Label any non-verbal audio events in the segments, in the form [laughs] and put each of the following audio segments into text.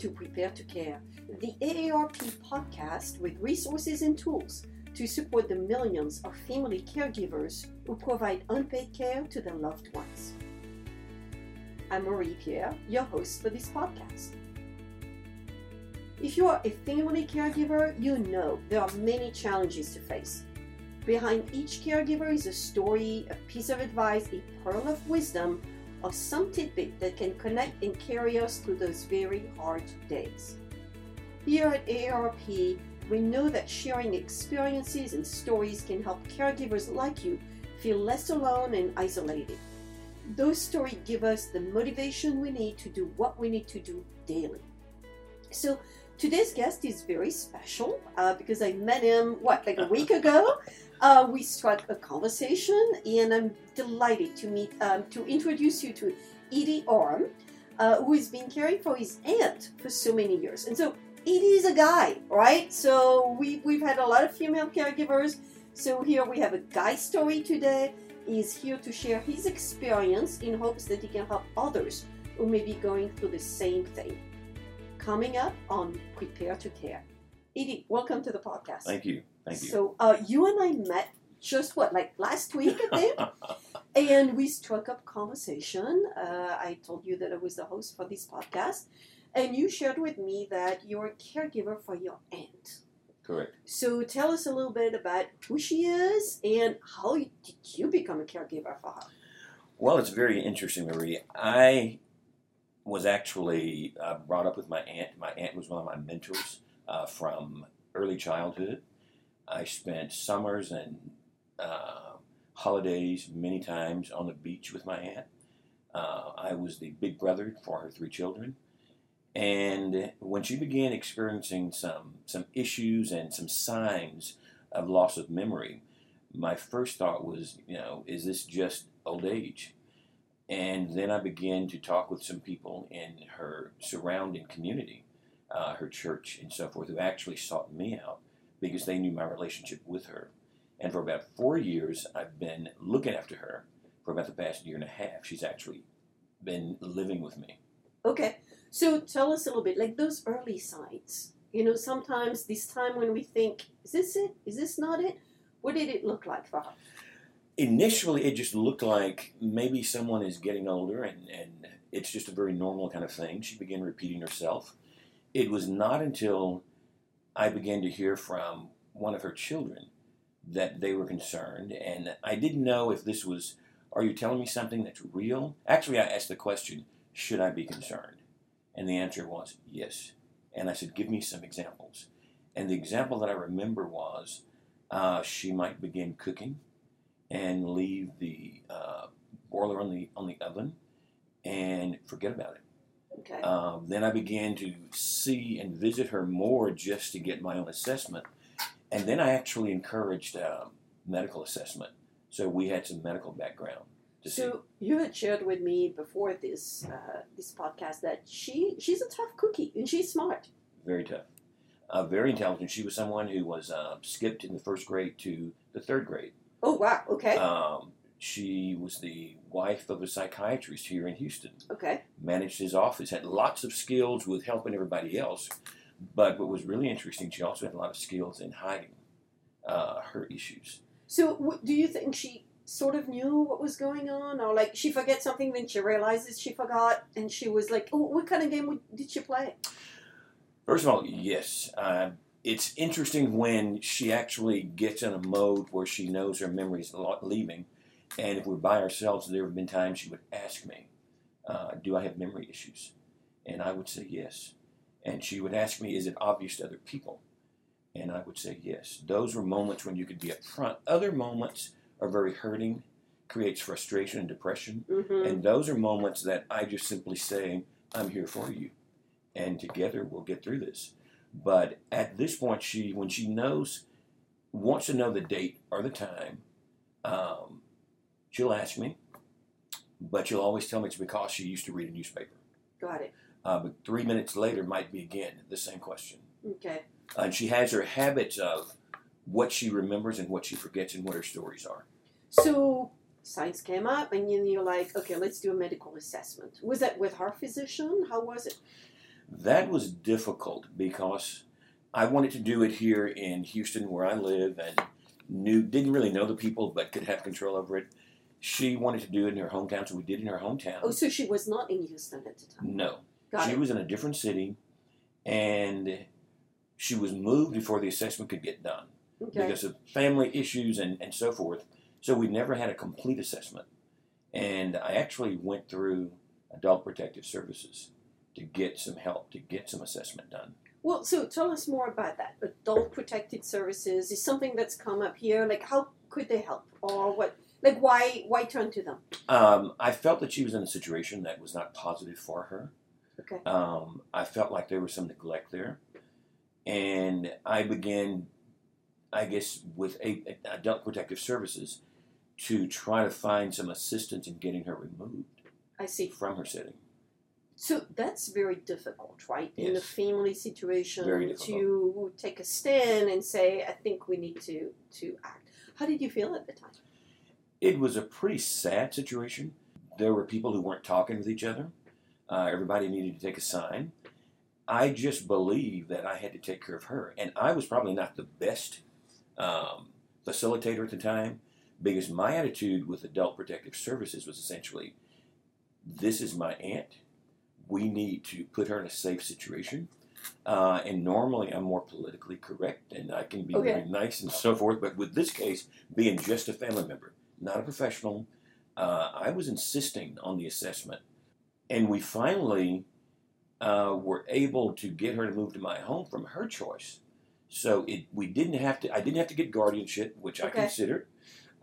To Prepare to Care, the AARP podcast with resources and tools to support the millions of family caregivers who provide unpaid care to their loved ones. I'm Marie Pierre, your host for this podcast. If you are a family caregiver, you know there are many challenges to face. Behind each caregiver is a story, a piece of advice, a pearl of wisdom, or some tidbit that can connect and carry us through those very hard days. Here at AARP, we know that sharing experiences and stories can help caregivers like you feel less alone and isolated. Those stories give us the motivation we need to do what we need to do daily. So, today's guest is very special uh, because I met him, what, like a week [laughs] ago? Uh, we struck a conversation, and I'm delighted to meet, um, to introduce you to Edie Oram, uh, who has been caring for his aunt for so many years. And so, Edie is a guy, right? So we we've had a lot of female caregivers. So here we have a guy story today. He's here to share his experience in hopes that he can help others who may be going through the same thing. Coming up on Prepare to Care. Edie, welcome to the podcast. Thank you. Thank you. So uh, you and I met just what, like last week, I think, [laughs] and we struck up conversation. Uh, I told you that I was the host for this podcast, and you shared with me that you're a caregiver for your aunt. Correct. So tell us a little bit about who she is and how did you become a caregiver for her? Well, it's very interesting, Marie. I was actually uh, brought up with my aunt. My aunt was one of my mentors uh, from early childhood. I spent summers and uh, holidays many times on the beach with my aunt. Uh, I was the big brother for her three children. And when she began experiencing some, some issues and some signs of loss of memory, my first thought was, you know, is this just old age? And then I began to talk with some people in her surrounding community, uh, her church and so forth, who actually sought me out because they knew my relationship with her. And for about four years, I've been looking after her. For about the past year and a half, she's actually been living with me. Okay. So tell us a little bit, like those early signs. You know, sometimes this time when we think, is this it? Is this not it? What did it look like for her? Initially, it just looked like maybe someone is getting older and, and it's just a very normal kind of thing. She began repeating herself. It was not until I began to hear from one of her children that they were concerned, and I didn't know if this was, are you telling me something that's real? Actually, I asked the question, should I be concerned? And the answer was yes. And I said, give me some examples. And the example that I remember was uh, she might begin cooking and leave the uh, boiler on the on the oven and forget about it. Okay. Um, then I began to see and visit her more just to get my own assessment. And then I actually encouraged uh, medical assessment. So we had some medical background to see. So you had shared with me before this uh, this podcast that she she's a tough cookie and she's smart. Very tough. Uh, very intelligent. She was someone who was uh, skipped in the first grade to the third grade. Oh wow. Okay. Um, she was the wife of a psychiatrist here in Houston. okay. Managed his office, had lots of skills with helping everybody else. But what was really interesting, she also had a lot of skills in hiding uh, her issues. So w- do you think she sort of knew what was going on, or like she forgets something, then she realizes she forgot, and she was like, "Oh, what kind of game did she play?" First of all, yes. Uh, it's interesting when she actually gets in a mode where she knows her memory's lo- leaving. And if we're by ourselves, there have been times she would ask me, uh, Do I have memory issues? And I would say yes. And she would ask me, Is it obvious to other people? And I would say yes. Those were moments when you could be upfront. Other moments are very hurting, creates frustration and depression. Mm-hmm. And those are moments that I just simply say, I'm here for you. And together we'll get through this. But at this point, she, when she knows, wants to know the date or the time, um, she'll ask me. But she'll always tell me it's because she used to read a newspaper. Got it. Uh, but three minutes later might be again the same question. Okay. And she has her habits of what she remembers and what she forgets and what her stories are. So signs came up, and then you're like, "Okay, let's do a medical assessment." Was that with her physician? How was it? That was difficult because I wanted to do it here in Houston, where I live, and knew didn't really know the people, but could have control over it. She wanted to do it in her hometown, so we did it in her hometown. Oh, so she was not in Houston at the time. no, Got she it. was in a different city, and she was moved before the assessment could get done Okay. because of family issues and, and so forth. So we never had a complete assessment. And I actually went through Adult Protective Services to get some help, to get some assessment done. Well, so tell us more about that. Adult Protective Services is something that's come up here. Like, how could they help, or what? Like, why why turn to them? Um, I felt that she was in a situation that was not positive for her. Okay. Um, I felt like there was some neglect there. And I began, I guess, with a, Adult Protective Services to try to find some assistance in getting her removed I see. from her setting. So that's very difficult, right? In a family situation, to take a stand and say, "I think we need to to act." How did you feel at the time? It was a pretty sad situation. There were people who weren't talking with each other. Uh, everybody needed to take a sign. I just believed that I had to take care of her. And I was probably not the best um, facilitator at the time because my attitude with Adult Protective Services was essentially this is my aunt. We need to put her in a safe situation. Uh, and normally I'm more politically correct and I can be Okay. very nice and so forth. But with this case, being just a family member, not a professional, uh, I was insisting on the assessment. And we finally uh, were able to get her to move to my home from her choice. So it we didn't have to. I didn't have to get guardianship, which I Okay. considered.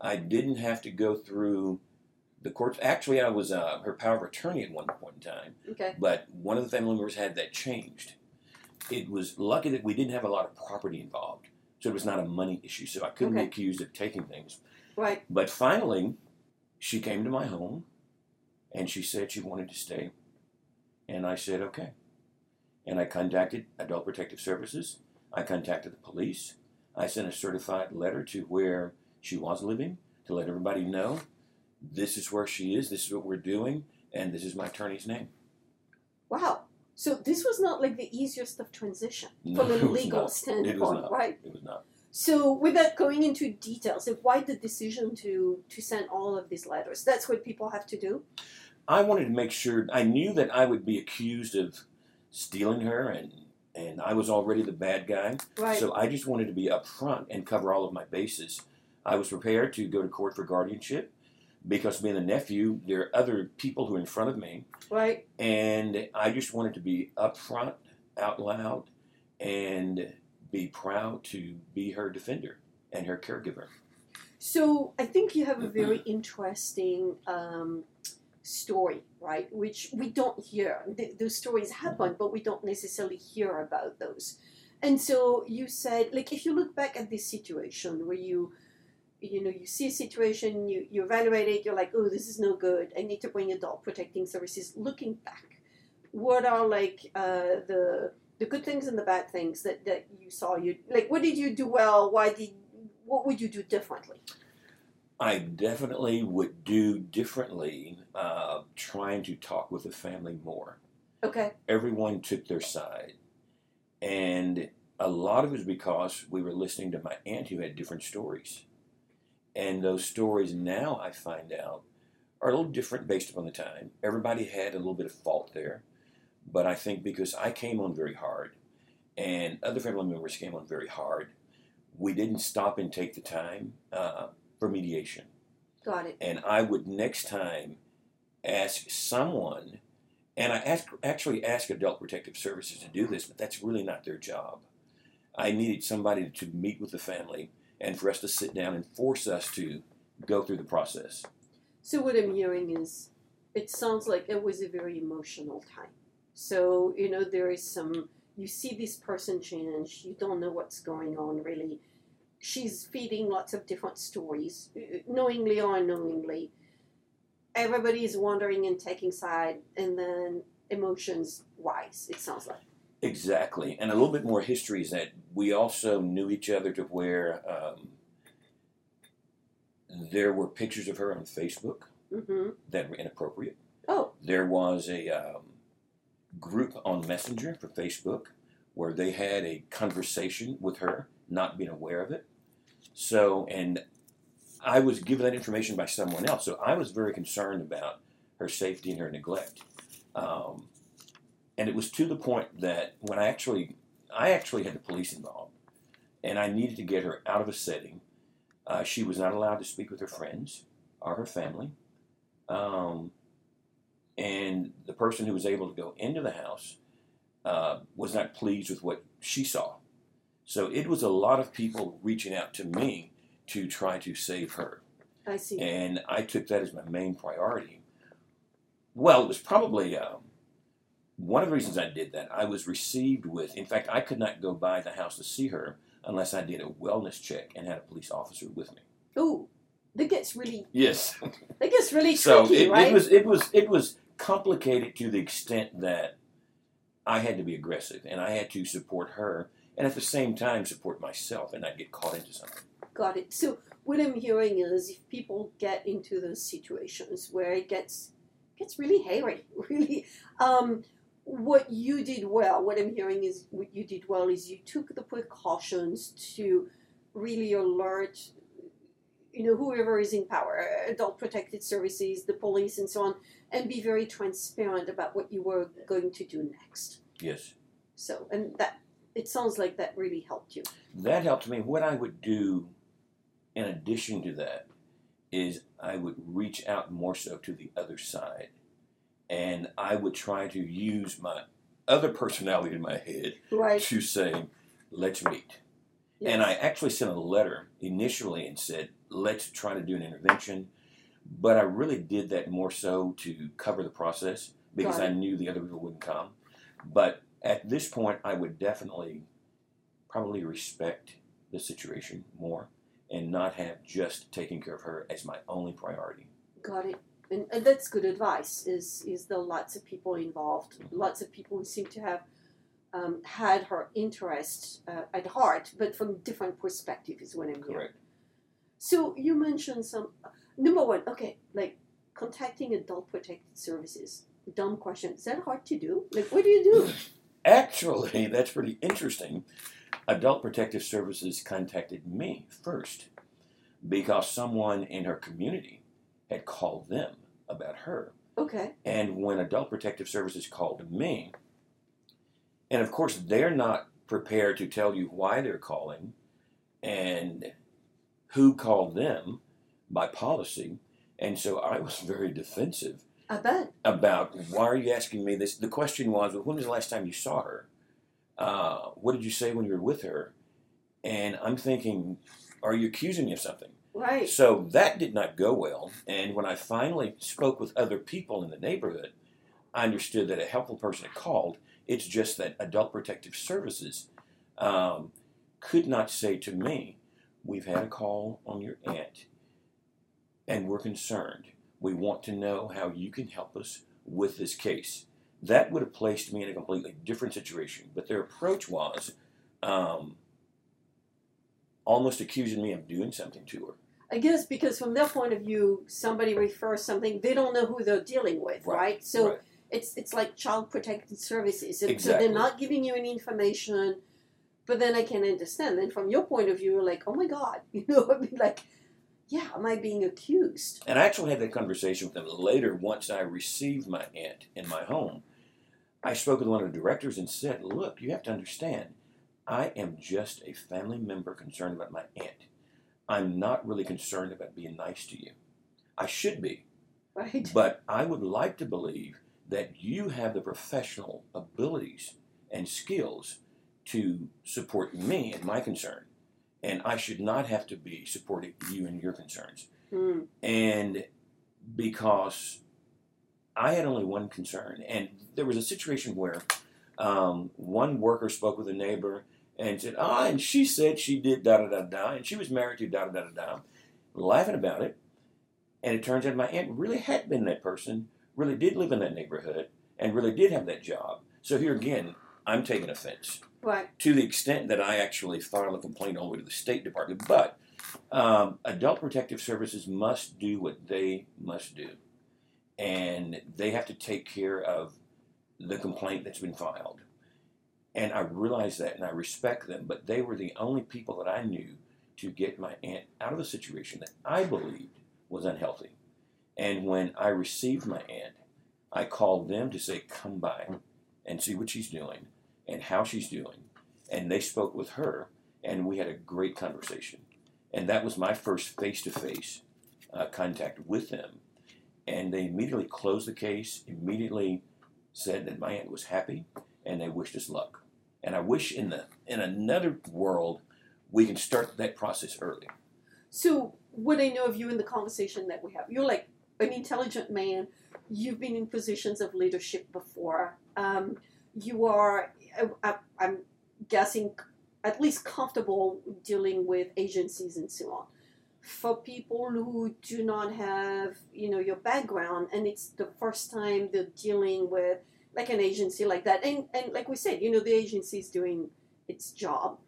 I didn't have to go through the courts. Actually, I was uh, her power of attorney at one point in time, Okay. but one of the family members had that changed. It was lucky that we didn't have a lot of property involved, so it was not a money issue. So I couldn't Okay. be accused of taking things. Right. But finally, she came to my home and she said she wanted to stay. And I said, okay. And I contacted Adult Protective Services. I contacted the police. I sent a certified letter to where she was living to let everybody know this is where she is, this is what we're doing, and this is my attorney's name. Wow. So this was not like the easiest of transition No, from a legal not. standpoint, It was not. right? It was not. So, without going into details, like why the decision to to send all of these letters? That's what people have to do. I wanted to make sure I knew that I would be accused of stealing her and and I was already the bad guy. Right. So I just wanted to be upfront and cover all of my bases. I was prepared to go to court for guardianship because being a nephew, there are other people who are in front of me, right. and I just wanted to be upfront, out loud, and be proud to be her defender and her caregiver. So I think you have a very interesting um, story, right? Which we don't hear. Th- those stories happen, but we don't necessarily hear about those. And so you said, like, if you look back at this situation where you, you know, you see a situation, you, you evaluate it, you're like, oh, this is no good. I need to bring adult protecting services. Looking back, what are like uh, the the good things and the bad things that, that you saw? You like, what did you do well? Why did what would you do differently? I definitely would do differently, uh, trying to talk with the family more. Okay. everyone took their side. And a lot of it was because we were listening to my aunt who had different stories. And those stories now I find out are a little different based upon the time. Everybody had a little bit of fault there. But I think because I came on very hard and other family members came on very hard, we didn't stop and take the time uh, for mediation. Got it. And I would next time ask someone and I ask, actually ask Adult Protective Services to do this, but that's really not their job. I needed somebody to meet with the family and for us to sit down and force us to go through the process. So what I'm hearing is, it sounds like it was a very emotional time. So you know there is some. You see this person change. You don't know what's going on really. She's feeding lots of different stories, uh, knowingly or unknowingly. Everybody is wondering and taking side, and then emotions rise. It sounds like. Exactly. And a little bit more history is that we also knew each other to where um, there were pictures of her on Facebook Mm-hmm. that were inappropriate. Oh, There was a um, group on Messenger for Facebook where they had a conversation with her, not being aware of it. So, and I was given that information by someone else. So I was very concerned about her safety and her neglect. Um, and it was to the point that when I actually, I actually had the police involved, and I needed to get her out of a setting. Uh, she was not allowed to speak with her friends or her family. Um, and the person who was able to go into the house uh, was not pleased with what she saw. So it was a lot of people reaching out to me to try to save her. I see. And I took that as my main priority. Well, it was probably um, one of the reasons I did that. I was received with, in fact, I could not go by the house to see her unless I did a wellness check and had a police officer with me. Oh, that gets really Yes. that gets really so tricky, it, right? it was it was it was complicated to the extent that I had to be aggressive and I had to support her and at the same time support myself and not get caught into something. Got it. So what I'm hearing is if people get into those situations where it gets gets really hairy, [laughs] really um, what you did well, what I'm hearing is what you did well is you took the precautions to really alert you know whoever is in power, uh, adult protective services, the police and so on, and be very transparent about what you were going to do next. Yes. So and that it sounds like that really helped you. That helped me. What I would do in addition to that is I would reach out more so to the other side. And I would try to use my other personality in my head Right. to say, let's meet. And I actually sent a letter initially and said, let's try to do an intervention. But I really did that more so to cover the process because I knew the other people wouldn't come. But at this point, I would definitely probably respect the situation more and not have just taking care of her as my only priority. Got it. And, and that's good advice. Is is there lots of people involved? Lots of people who seem to have um, had her interest uh, at heart, but from different perspectives. is what I'm hearing. So you mentioned some number one. Okay, like contacting adult protective services. Dumb question. Is that hard to do? Like, what do you do? [laughs] Actually, [laughs] that's pretty interesting. Adult Protective Services contacted me first because someone in her community had called them about her. Okay. And when Adult Protective Services called me, and of course, they're not prepared to tell you why they're calling and who called them by policy. And so I was very defensive I bet. about why are you asking me this? The question was, well, when was the last time you saw her? Uh, what did you say when you were with her? And I'm thinking, are you accusing me of something? Right. So that did not go well. And when I finally spoke with other people in the neighborhood, I understood that a helpful person had called. It's just that Adult Protective Services um, could not say to me, We've had a call on your aunt and we're concerned. We want to know how you can help us with this case. That would have placed me in a completely different situation. But their approach was um, almost accusing me of doing something to her. I guess because from their point of view, somebody refers something, they don't know who they're dealing with, right? Right, So right. it's it's like child protective services. And So they're not giving you any information, but then I can understand. Then from your point of view, you're like, oh my god, [laughs] you know, I mean, like, yeah, am I being accused? And I actually had that conversation with them later once I received my aunt in my home. I spoke with one of the directors and said, Look, you have to understand, I am just a family member concerned about my aunt. I'm not really concerned about being nice to you. I should be, Right? but I would like to believe that you have the professional abilities and skills to support me and my concern. And I should not have to be supporting you and your concerns Hmm. and because I had only one concern, and there was a situation where um, one worker spoke with a neighbor and said, "Ah, and she said she did da da da da, and she was married to da da da da da," laughing about it. And it turns out my aunt really had been that person, really did live in that neighborhood, and really did have that job. So here again, I'm taking offense Right. to the extent that I actually filed a complaint all the way to the State Department. But um, Adult Protective Services must do what they must do, and they have to take care of the complaint that's been filed. And I realize that and I respect them, but they were the only people that I knew to get my aunt out of a situation that I believed was unhealthy. And when I received my aunt, I called them to say, come by and see what she's doing and how she's doing. And they spoke with her, and we had a great conversation. And that was my first face to face contact with them. And they immediately closed the case, immediately said that my aunt was happy, and they wished us luck. And I wish in the in another world we can start that process early. So, what I know of you in the conversation that we have, you're like an intelligent man. You've been in positions of leadership before. Um, you are, I, I'm guessing, at least comfortable dealing with agencies and so on. For people who do not have, you know, your background, and it's the first time they're dealing with like an agency like that, and and like we said, you know, the agency is doing its job,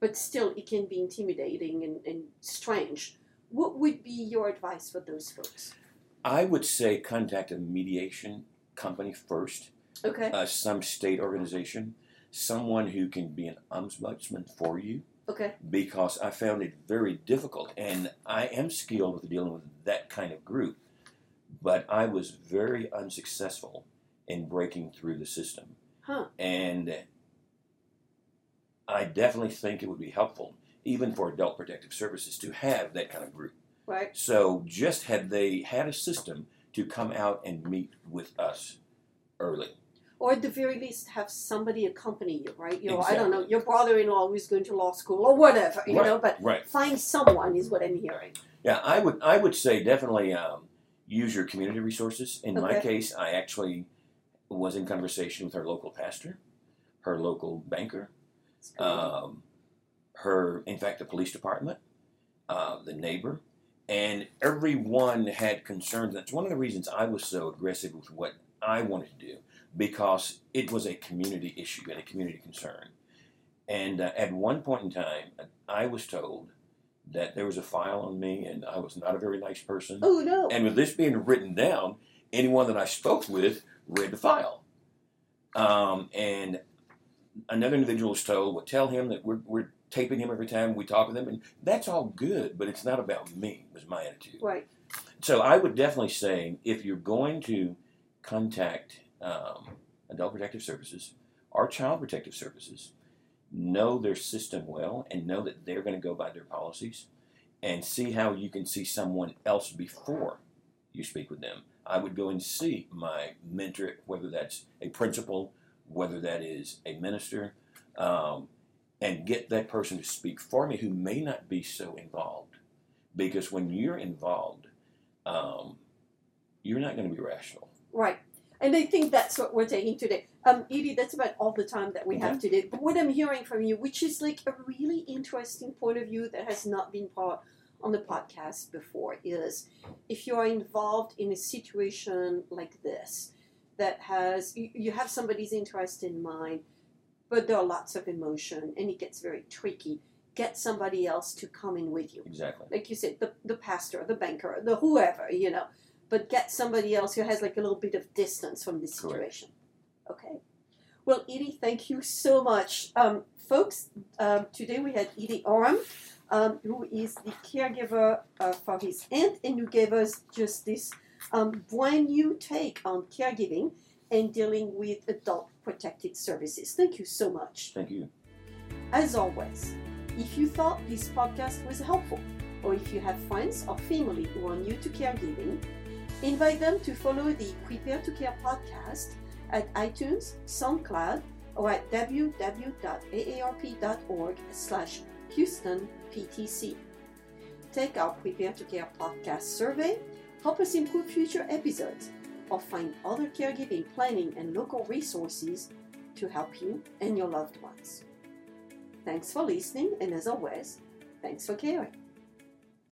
but still it can be intimidating and, and strange. What would be your advice for those folks? I would say contact a mediation company first, Okay. uh, some state organization, someone who can be an ombudsman for you, Okay. because I found it very difficult. And I am skilled with dealing with that kind of group, but I was very unsuccessful in breaking through the system. Huh. And I definitely think it would be helpful, even for adult protective services, to have that kind of group. Right. So just had they had a system to come out and meet with us early. Or at the very least, have somebody accompany you. Right. You know, I don't know your brother-in-law who's going to law school or whatever. You know, but Right. find someone is what I'm hearing. Yeah, I would I would say definitely um, use your community resources. In my case, I actually was in conversation with her local pastor, her local banker, um, her in fact the police department, uh, the neighbor, and everyone had concerns. That's one of the reasons I was so aggressive with what I wanted to do because it was a community issue and a community concern. And uh, at one point in time, I was told that there was a file on me and I was not a very nice person. oh no. And with this being written down, anyone that I spoke with read the file. Um, and another individual was told, well, tell him that we're, we're taping him every time we talk with him. And that's all good, but it's not about me, was my attitude. right. So I would definitely say if you're going to contact um, Adult Protective Services our Child Protective Services, know their system well and know that they're going to go by their policies and see how you can see someone else before you speak with them. I would go and see my mentor, whether that's a principal, whether that is a minister, um, and get that person to speak for me who may not be so involved. Because when you're involved, um, you're not going to be rational. Right. And I think that's what we're taking today. Um, Edie, that's about all the time that we have today. But what I'm hearing from you, which is like a really interesting point of view that has not been part on the podcast before, is if you are involved in a situation like this that has you, you have somebody's interest in mind, but there are lots of emotion and it gets very tricky. Get somebody else to come in with you Exactly. like you said, the, the pastor, the banker, the whoever, you know, but get somebody else who has like a little bit of distance from this Correct. situation. Okay. Well, Edie, thank you so much. Um, folks, um, today we had Edie Oram, um, who is the caregiver uh, for his aunt and who gave us just this um, brand new take on caregiving and dealing with adult protected services. Thank you so much. Thank you. As always, if you thought this podcast was helpful, or if you have friends or family who are new to caregiving, invite them to follow the Prepare to Care podcast at iTunes, SoundCloud, or at www.aarp.org slash Houston PTC. Take our Prepare to Care podcast survey, help us improve future episodes, or find other caregiving planning and local resources to help you and your loved ones. Thanks for listening, and as always, thanks for caring.